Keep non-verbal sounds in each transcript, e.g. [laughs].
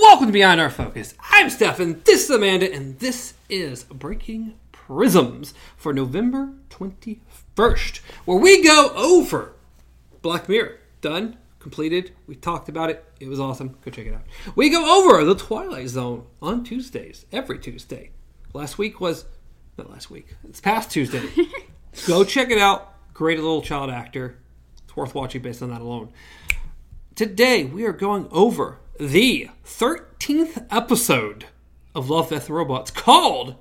Welcome to Beyond Our Focus. I'm Stefan, this is Amanda, and this is Breaking Prisms for November 21st, where we go over Black Mirror. Done, completed, we talked about it, it was awesome. Go check it out. We go over The Twilight Zone on Tuesdays, every Tuesday. Last week was, not last week, it's past Tuesday. [laughs] go check it out. Great little child actor. It's worth watching based on that alone. Today we are going over the 13th episode of Love Death Robots called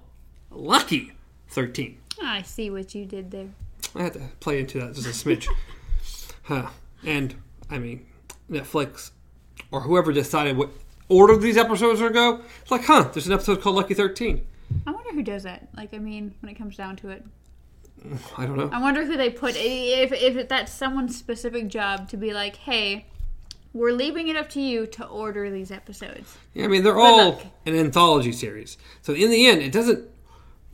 Lucky 13. I see what you did there. I had to play into that just a smidge. [laughs] huh. And, I mean, Netflix or whoever decided what order these episodes are go, it's like, huh, there's an episode called Lucky 13. I wonder who does that. Like, I mean, when it comes down to it, I don't know. I wonder who they put. If if that's someone's specific job to be like, hey, we're leaving it up to you to order these episodes. Yeah, I mean, they're all luck. an anthology series. So in the end, it doesn't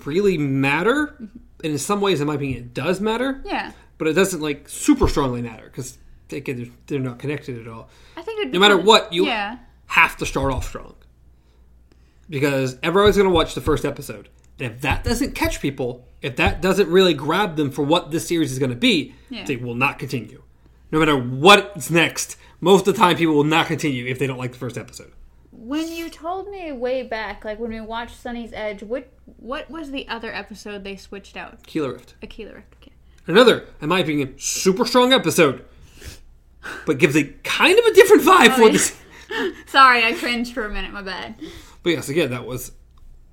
really matter. Mm-hmm. And in some ways, in my opinion, it does matter. Yeah, But it doesn't, like, super strongly matter because they're, they're not connected at all. I think it'd No matter what, you Yeah, have to start off strong. Because everyone's going to watch the first episode. And if that doesn't catch people, if that doesn't really grab them for what this series is going to be, Yeah. they will not continue. No matter what's next, most of the time people will not continue if they don't like the first episode. when you told me way back, like when we watched Sonnie's Edge, what what was the other episode they switched out? Keeler Rift. Aquila Rift. Okay. Another, in my opinion, super strong episode, but gives a kind of a different vibe for yeah. this. [laughs] Sorry, I cringed for a minute. My bad. But yes, again, that was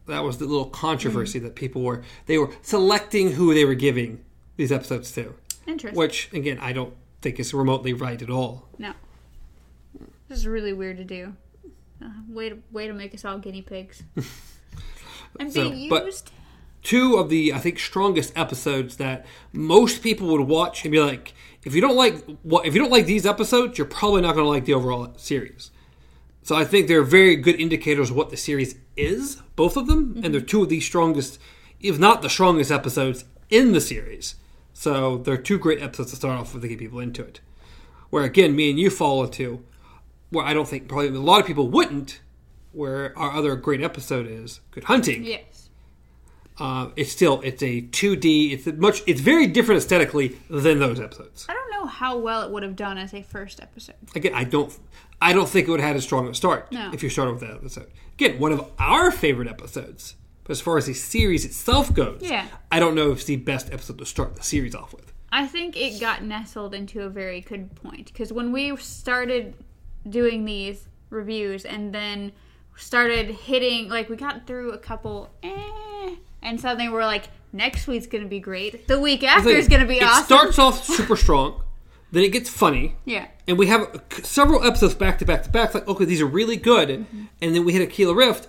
that was the little controversy mm. that people were they were selecting who they were giving these episodes to, Interesting. which again I don't think is remotely right at all. No. This is really weird to do. Uh, way to way to make us all guinea pigs. [laughs] and So, being used. Two of the I think strongest episodes that most people would watch and be like, if you don't like what if you don't like these episodes, you're probably not going to like the overall series. So I think they're very good indicators of what the series is, both of them, and they're two of the strongest, if not the strongest episodes in the series. So they're two great episodes to start off with to get people into it. Where again, me and you fall into where I don't think probably a lot of people wouldn't. Where our other great episode is Good Hunting. Yes. Uh, it's still it's a 2D. It's a much. It's very different aesthetically than those episodes. I don't know how well it would have done as a first episode. Again, I don't. I don't think it would have had as strong a start No. if you started with that episode. Again, one of our favorite episodes. But as far as the series itself goes, Yeah. I don't know if it's the best episode to start the series off with. I think it got nestled into a very good point because when we started doing these reviews and then started hitting, like we got through a couple, eh, and suddenly we're like, next week's gonna be great. The week after is gonna be it awesome. starts off super strong, then it gets funny, yeah. and we have several episodes back to back to back. Like, okay, these are really good, Mm-hmm. and then we hit a Aquila Rift,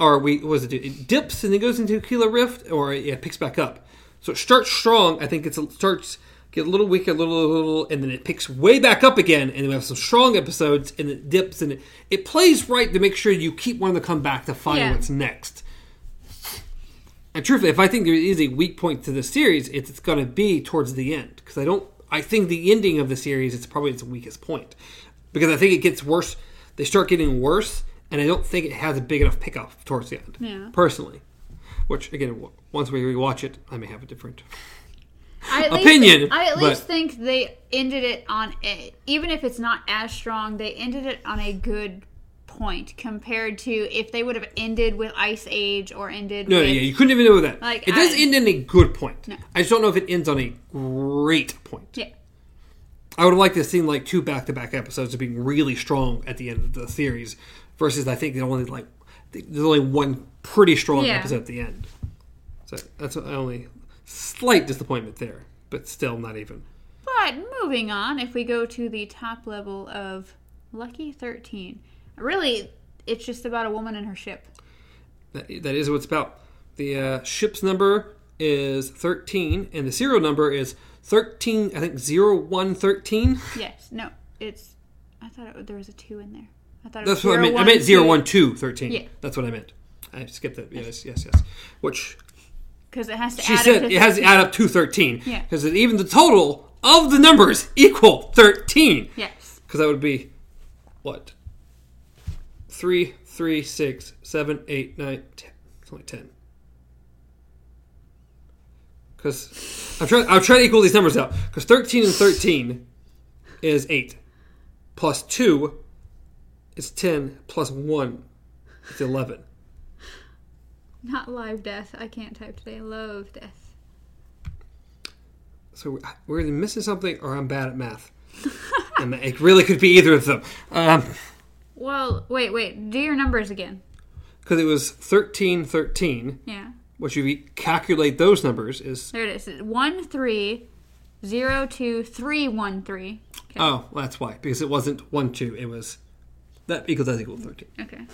or we was it? It dips and then goes into Aquila Rift, or it, it picks back up. So it starts strong. I think it's, it starts get a little weaker, a little, a little, and then it picks way back up again, and then we have some strong episodes, and it dips, and it, it plays right to make sure you keep wanting to come back to find Yeah. what's next. And truthfully, if I think there is a weak point to the series, it's, it's going to be towards the end because I don't. I think the ending of the series is probably its weakest point because I think it gets worse. They start getting worse, and I don't think it has a big enough pickup towards the end. Yeah. Personally, which again, w- once we rewatch it, I may have a different. I at opinion, Least, I at but- least think they ended it on a, even if it's not as strong, they ended it on a good point compared to if they would have ended with Ice Age or ended No, with yeah, you couldn't even know that. Like, it does end in a good point. No. I just don't know if it ends on a great point. yeah. I would have liked to have seen like two back to back episodes of being really strong at the end of the series versus I think they only like there's only one pretty strong Yeah. episode at the end. So that's my only slight disappointment there, but still not even. But moving on, if we go to the top level of Lucky 13, really, it's just about a woman and her ship. That, that is what it's about. The uh, ship's number is 13, and the serial number is 13, I think 0113. Yes, no, it's. I thought it, there was a two in there. I thought That's what I meant. I meant 0, 1, 2, 13. Yeah. That's what I meant. I skipped it. Yes, yes, yes. Which. Because it has to she add said up to it has to 13. add up to 13. Yeah. Because even the total of the numbers equal 13. Yes. Because that would be what? 3, 3, 6, 7, 8, 9, 10. It's only 10. Because I'm trying, I'm trying to equal these numbers out. Because 13 and 13 is 8. Plus 2 it's 10 plus 1. It's 11. Not live death. I can't type today. Love death. So we're either missing something or I'm bad at math. [laughs] and it really could be either of them. Um, well, wait, wait. Do your numbers again. Because it was 13, 13. Yeah. What you calculate those numbers is. There it is. 1, 3, 0, 2, 3, 1, 3. Okay. Oh, well, that's why. Because it wasn't 1, 2. It was that equals that equal thirteen. Okay.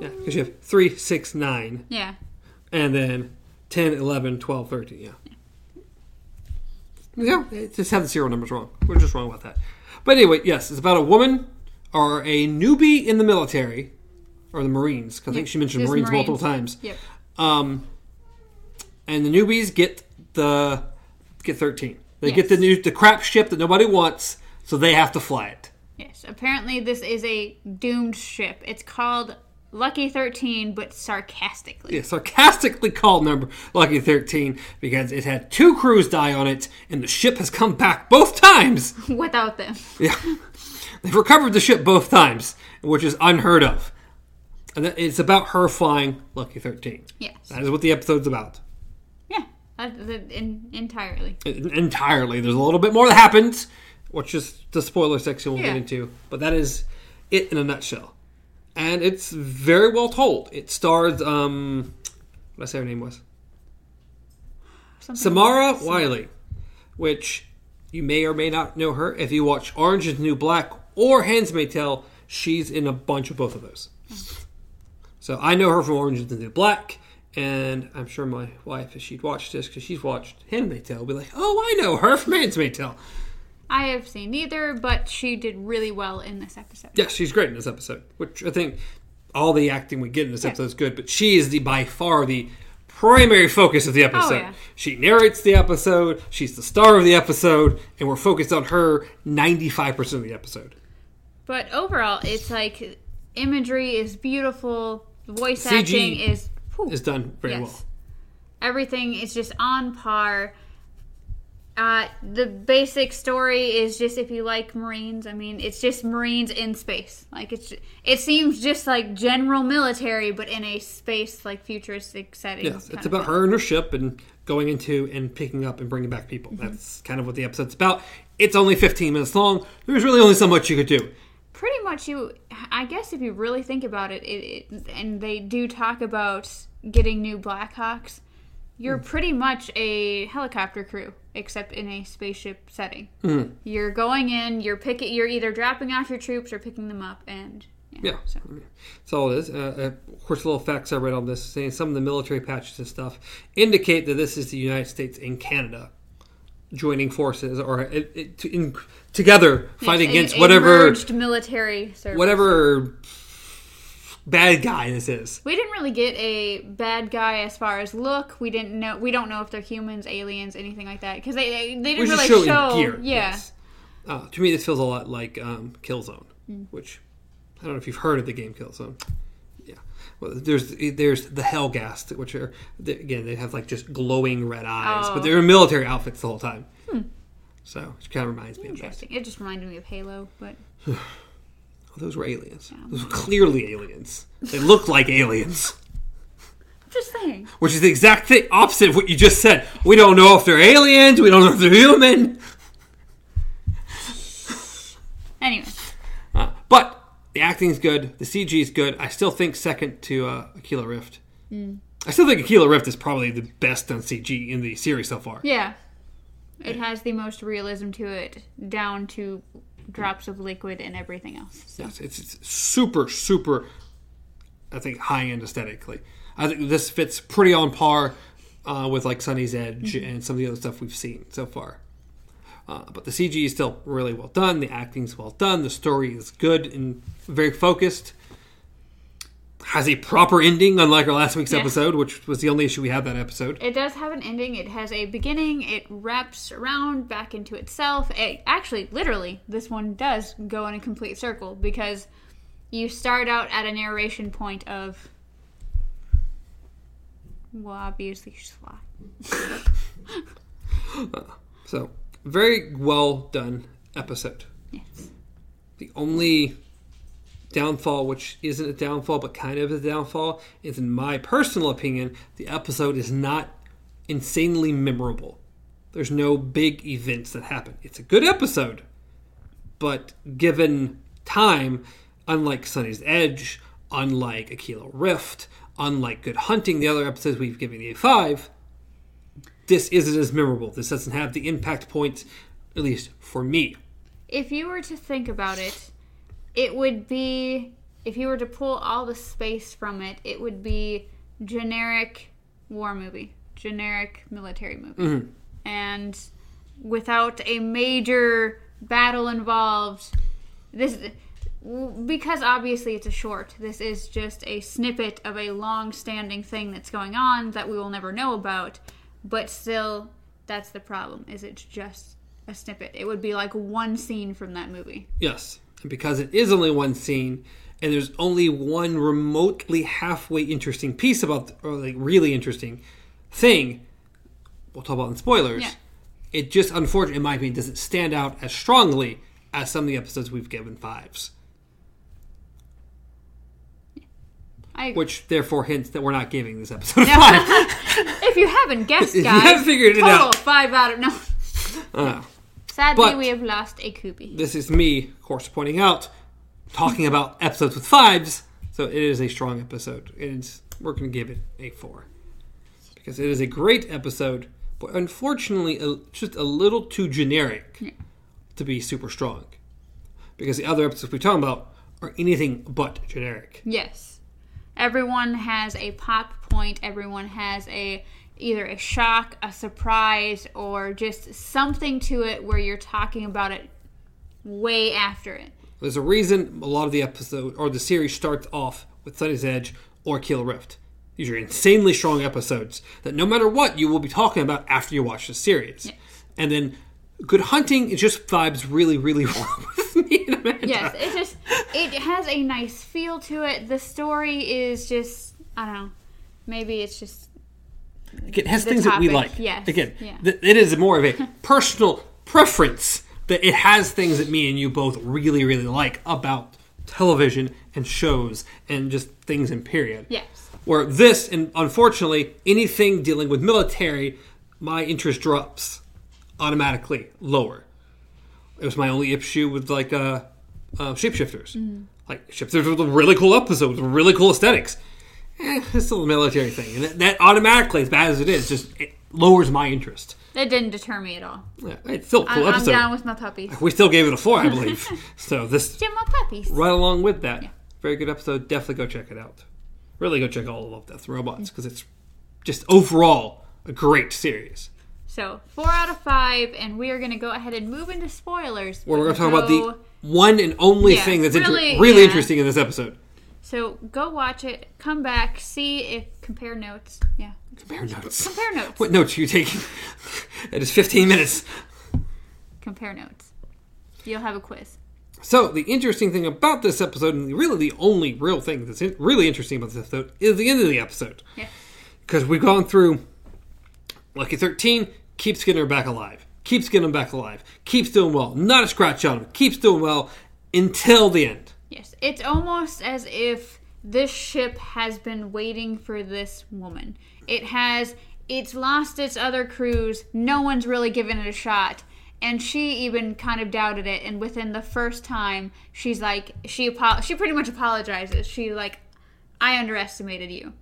Yeah, because you have three, six, nine, Yeah. and then 10, 11, 12, 13. Yeah. Yeah, it just have the serial numbers wrong. We're just wrong about that. But anyway, yes, it's about a woman or a newbie in the military or the Marines. Marines. 'cause I think she mentioned Marines, multiple times. Yep. Um, and the newbies get the get 13. They get the new the crap ship that nobody wants, so they have to fly it. Yes. Apparently, this is a doomed ship. It's called Lucky Thirteen, but sarcastically. Yeah, sarcastically called number Lucky 13 because it had two crews die on it, and the ship has come back both times. [laughs] Without them. Yeah, they've recovered the ship both times, which is unheard of. And it's about her flying Lucky 13. Yes. That is what the episode's about. Yeah. That, that, in, entirely. Entirely. There's a little bit more that happens, which is the spoiler section we'll Yeah. get into. But that is it in a nutshell. And it's very well told. It stars, um, what I say her name was? Something Samira Wiley, which you may or may not know her. If you watch Orange is the New Black or Handmaid's Tale, she's in a bunch of both of those. So I know her from Orange is the New Black, and I'm sure my wife, if she'd watched this, because she's watched Handmaid's Tale, will be like, oh, I know her from Handmaid's Tale. I have seen neither, but she did really well in this episode. Yes, she's great in this episode, which I think all the acting we get in this episode is good, but she is the by far the primary focus of the oh, episode. yeah. She narrates the episode, she's the star of the episode, and we're focused on her 95% of the episode. But overall, it's like imagery is beautiful. Voice CG acting is whew, It's done very yes. well. Everything is just on par. Uh, the basic story is just if you like Marines. I mean, it's just Marines in space. Like it's, it seems just like general military, but in a space like futuristic setting. Yes, it's about her and her ship and going into and picking up and bringing back people. Mm-hmm. That's kind of what the episode's about. It's only 15 minutes long. There's really only so much you could do. pretty much you i guess if you really think about it, it, it and they do talk about getting new blackhawks you're pretty much a helicopter crew except in a spaceship setting. You're going in you're picking you're either dropping off your troops or picking them up and Yeah, so. That's all it is. Uh, uh, of course, little facts I read on this saying some of the military patches and stuff indicate that this is the United States and Canada joining forces or it, it, to, in, together fighting a- against a whatever military service. whatever bad guy this is. we didn't really get a bad guy as far as look we didn't know we don't know if they're humans aliens anything like that because they, they they didn't really show show, gear. yeah yes. Uh, to me, this feels a lot like um, Killzone, Mm. which I don't know if you've heard of the game Killzone. Yeah, well, there's there's the Helghast, which are again they have like just glowing red eyes, Oh. Hmm. but they're in military outfits the whole time. So it kind of reminds me of that. interesting it just reminded me of halo but [sighs] [sighs] [sighs] Oh, those were aliens. Those were clearly aliens. They look like aliens, I'm just saying which is the exact thing opposite of what you just said. We don't know if they're aliens. We don't know if they're human. anyway Uh, but the acting's good. The CG is good. I still think second to uh, Aquila Rift. I still think Aquila Rift is probably the best on CG in the series so far. Yeah. It has the most realism to it, down to drops of liquid and everything else. So. Yes, it's, it's super, super, I think, high end aesthetically. I think this fits pretty on par uh, with like Sonnie's Edge and some of the other stuff we've seen so far. Uh, but the CG is still really well done. The acting's well done. The story is good and very focused. Has a proper ending, unlike our last week's Yeah. episode, which was the only issue we had that episode. It does have an ending. It has a beginning. It wraps around back into itself. It, actually, literally, this one does go in a complete circle because you start out at a narration point of well obviously she's [laughs] fly. So, very well done episode. Yes. The only downfall, which isn't a downfall but kind of a downfall, is in my personal opinion, the episode is not insanely memorable. There's no big events that happen. It's a good episode, but given time, unlike Sonnie's Edge, unlike Aquila Rift, unlike Good Hunting, the other episodes we've given the A5, this isn't as memorable. This doesn't have the impact points, at least for me. If you were to think about it, it would be if you were to pull all the space from it, it would be generic war movie, generic military movie. Mm-hmm. And without a major battle involved, this because obviously it's a short. This is just a snippet of a long-standing thing that's going on that we will never know about, but still that's the problem. Is it's just a snippet. It would be like one scene from that movie. Yes, because it is only one scene, and there's only one remotely halfway interesting piece about, or like really interesting thing, we'll talk about in spoilers. Yeah. It just, unfortunately, in my opinion, doesn't stand out as strongly as some of the episodes we've given fives, I agree. which therefore hints that we're not giving this episode five. [laughs] if you haven't guessed, If you haven't figured it total out. five out of no. [laughs] Uh, Sadly, But- we have lost a Koopy. this is me, of course, pointing out, talking about episodes with fives. So it is a strong episode, and we're going to give it a four because it is a great episode, but unfortunately, a, just a little too generic to be super strong. Because the other episodes we're talking about are anything but generic. Yes, everyone has a pop point. Everyone has a either a shock, a surprise, or just something to it where you're talking about it way after it. There's a reason a lot of the episode or the series starts off with Sonnie's Edge or Kill Rift. These are insanely strong episodes that no matter what you will be talking about after you watch the series. And then Good Hunting it just vibes really, really [laughs] well with me and Amanda. Yes, it just it has a nice feel to it. The story is just I don't know. Maybe it's just It has the things that we like. yes, Again, yeah. th- it is more of a personal preference that it has things that me and you both really, really like about television and shows and just things in period. yes. Where this, and unfortunately, anything dealing with military, my interest drops automatically lower. It was my only issue with like uh, uh, shapeshifters. Like shapeshifters a really cool episode with really cool aesthetics. Eh, it's still a military thing, and that, that automatically, as bad as it is, just it lowers my interest. It didn't deter me at all. Yeah, it's still a I'm, cool I'm episode. down with my puppies. we still gave it a four, I believe. [laughs] so this Get my puppies. right along with that. Very good episode. Definitely go check it out. Really go check all of Death, Robots because it's just overall a great series. So four out of five, and we are going to go ahead and move into spoilers. Where we're going to talk about the one and only Yeah, thing that's inter- really, really yeah. interesting in this episode. So go watch it. Come back. See if compare notes. Yeah, Compare notes. compare notes. What notes are you taking? [laughs] it is 15 minutes. Compare notes. You'll have a quiz. So the interesting thing about this episode, and really the only real thing that's in- really interesting about this episode, is the end of the episode. Yeah. because we've gone through Lucky 13 keeps getting her back alive, keeps getting him back alive, keeps doing well, not a scratch on him, keeps doing well until the end. Yes, it's almost as if this ship has been waiting for this woman. It has it's lost its other crews. No one's really given it a shot. And she even kind of doubted it and within the first time she's like she apo- she pretty much apologizes. She like I underestimated you.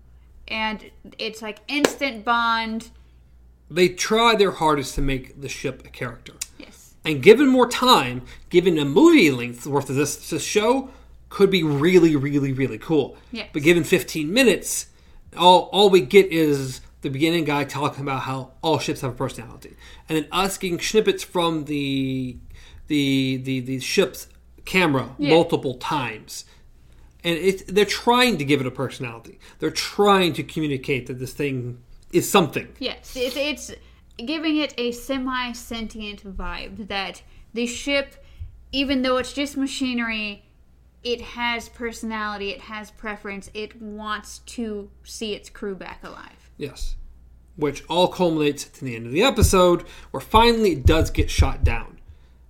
And it's like instant bond. They try their hardest to make the ship a character. And given more time, given a movie length worth of this, this show, could be really, really, really cool. Yes. But given 15 minutes, all, all we get is the beginning guy talking about how all ships have a personality. And then us getting snippets from the the the, the ship's camera Yeah. multiple times. And it's, they're trying to give it a personality. They're trying to communicate that this thing is something. Yes, it's, it's giving it a semi sentient vibe that the ship, even though it's just machinery, it has personality, it has preference, it wants to see its crew back alive. Yes. Which all culminates to the end of the episode, where finally it does get shot down.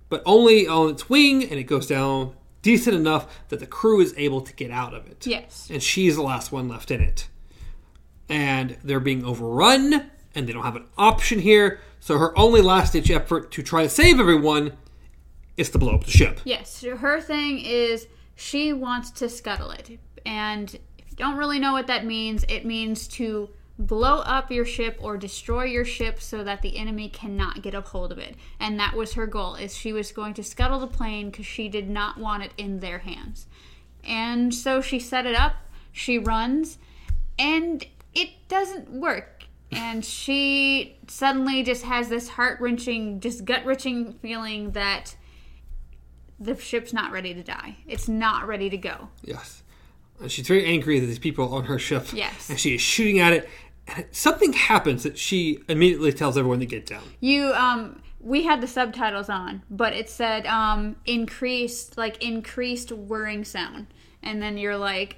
But only on its wing, and it goes down decent enough that the crew is able to get out of it. Yes. And she's the last one left in it. And they're being overrun, and they don't have an option here. So her only last ditch effort to try to save everyone is to blow up the ship. Yes, her thing is she wants to scuttle it. And if you don't really know what that means, it means to blow up your ship or destroy your ship so that the enemy cannot get a hold of it. And that was her goal is she was going to scuttle the plane cuz she did not want it in their hands. And so she set it up, she runs, and it doesn't work. And she suddenly just has this heart wrenching, just gut wrenching feeling that the ship's not ready to die. It's not ready to go. Yes. And she's very angry that these people are on her ship. Yes. And she is shooting at it. And something happens that she immediately tells everyone to get down. You um we had the subtitles on, but it said um increased like increased whirring sound. And then you're like,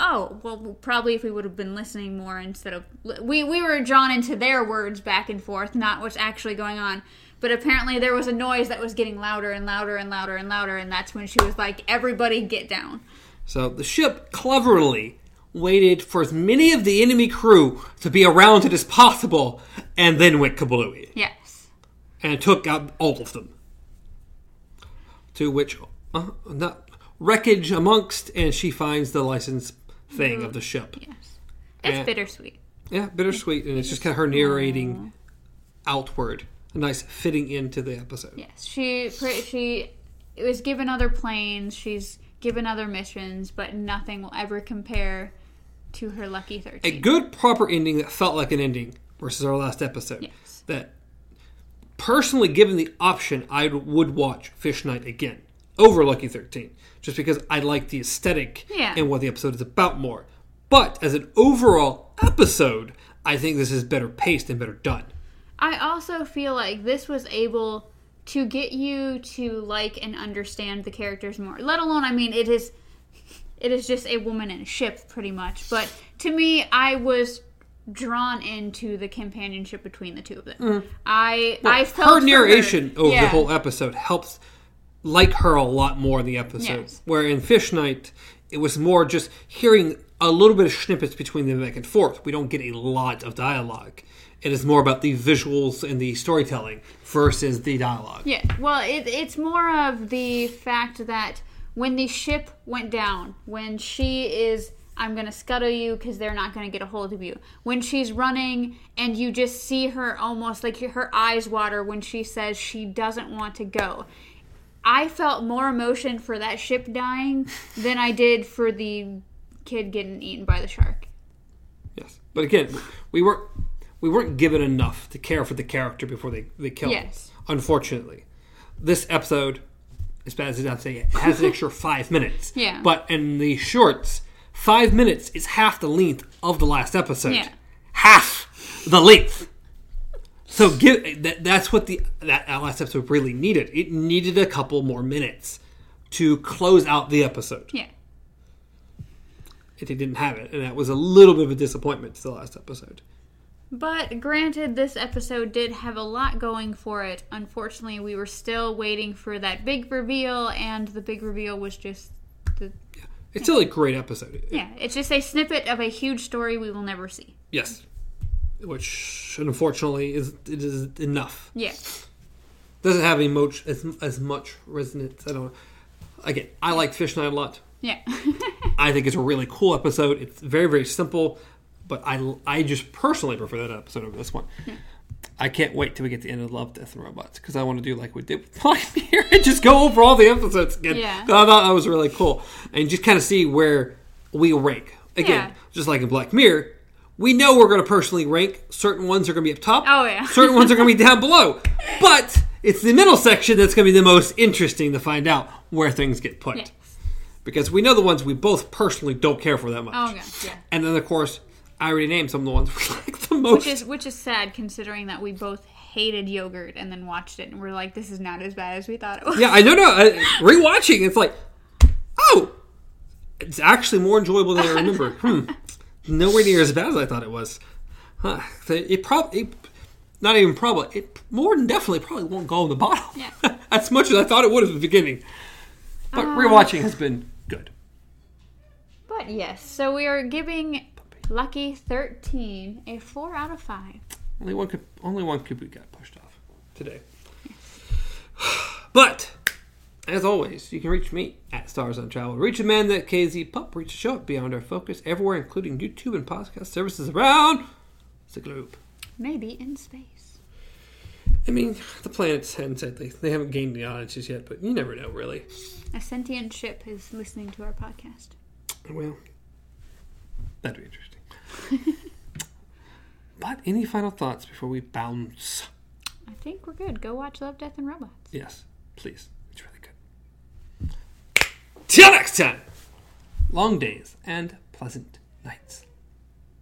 "Oh, well probably if we would have been listening more instead of we we were drawn into their words back and forth, not what's actually going on." But apparently there was a noise that was getting louder and louder and louder and louder and that's when she was like, "Everybody get down." So the ship cleverly waited for as many of the enemy crew to be around it as possible and then went kablooey. Yes. and took out all of them. To which, uh, not wreckage amongst, and she finds the license thing of mm. the ship. Yes. It's And- bittersweet. Yeah, bittersweet, and it's just kind of her mm. narrating outward, a nice fitting into the episode. Yes, she she was given other planes. She's given other missions, but nothing will ever compare to her lucky A good proper ending that felt like an ending versus our last episode. Yes. That personally, given the option, I would watch Fish Night again over Lucky Thirteen, just because I like the aesthetic Yeah. and what the episode is about more. But as an overall episode, I think this is better paced and better done. I also feel like this was able to get you to like and understand the characters more. Let alone, I mean, it is it is just a woman in a ship, pretty much. But to me, I was drawn into the companionship between the two of them. I I felt Mm. her narration over the whole episode helps like her a lot more in the episode. Yes. Where in Fish Night, it was more just hearing a little bit of snippets between them back and forth. We don't get a lot of dialogue. It is more about the visuals and the storytelling versus the dialogue. Yeah, well, it, it's more of the fact that when the ship went down, when she is, I'm going to scuttle you because they're not going to get a hold of you, when she's running and you just see her almost like her eyes water when she says she doesn't want to go. I felt more emotion for that ship dying than I did for the kid getting eaten by the shark. Yes, but again, we weren't we weren't given enough to care for the character before they they killed him. Yes. Unfortunately, this episode, as bad as it sounds, say it has an extra [laughs] five minutes. Yeah. But in the shorts, five minutes is half the length of the last episode. Yeah. Half the length. So give that, that's what the that, last episode really needed. It needed a couple more minutes to close out the episode. Yeah. It didn't have it, and that was a little bit of a disappointment to the last episode. But granted, this episode did have a lot going for it. Unfortunately, we were still waiting for that big reveal, and the big reveal was just the. It's still a great episode. Yeah, it's just a snippet of a huge story we will never see. Yes. Which unfortunately is it is enough. Yeah. Doesn't have any much as, as much resonance. I don't know. Again, I like Fish Night a lot. Yeah. [laughs] I think it's a really cool episode. It's very very simple, but I I just personally prefer that episode over this one. I can't wait till we get to the end of Love, Death, and Robots because I want to do like we did with [laughs] Black Mirror and just go over all the episodes again. Yeah. I thought that was really cool and just kind of see where we rank. Again, Yeah. just like in Black Mirror, we know we're going to personally rank. Certain ones are going to be up top. Oh, yeah. [laughs] Certain ones are going to be down below. But it's the middle section that's going to be the most interesting to find out where things get put. Yes. Because we know the ones we both personally don't care for that much. Oh gosh, yeah. And then of course, I already named some of the ones [laughs] we like the most. Which is which is sad considering that we both hated yogurt and then watched it and we're like, this is not as bad as we thought it was. Yeah, I know. No, I, rewatching, it's like, oh, It's actually more enjoyable than I remember. [laughs] hmm. Nowhere near as bad as I thought it was. Huh. It probably, not even probably, it more than definitely probably won't go on the bottom. Yeah. [laughs] as much as I thought it would at the beginning. But uh, rewatching has been good. But yes, so we are giving Lucky 13 a 4 out of 5. Only one could, only one could be got pushed off today. [sighs] But as always, you can reach me at Stars on Travel. Reach the man that KZ Pup. Reach the show at Beyond Our Focus everywhere, including YouTube and podcast services around the globe. Maybe in space. I mean, the planets haven't said they, they haven't gained the audiences yet, but you never know, really. A sentient ship is listening to our podcast. Well, that'd be interesting. [laughs] but any final thoughts before we bounce? I think we're good. Go watch Love, Death, and Robots. Yes, please. Till next time! Long days and pleasant nights.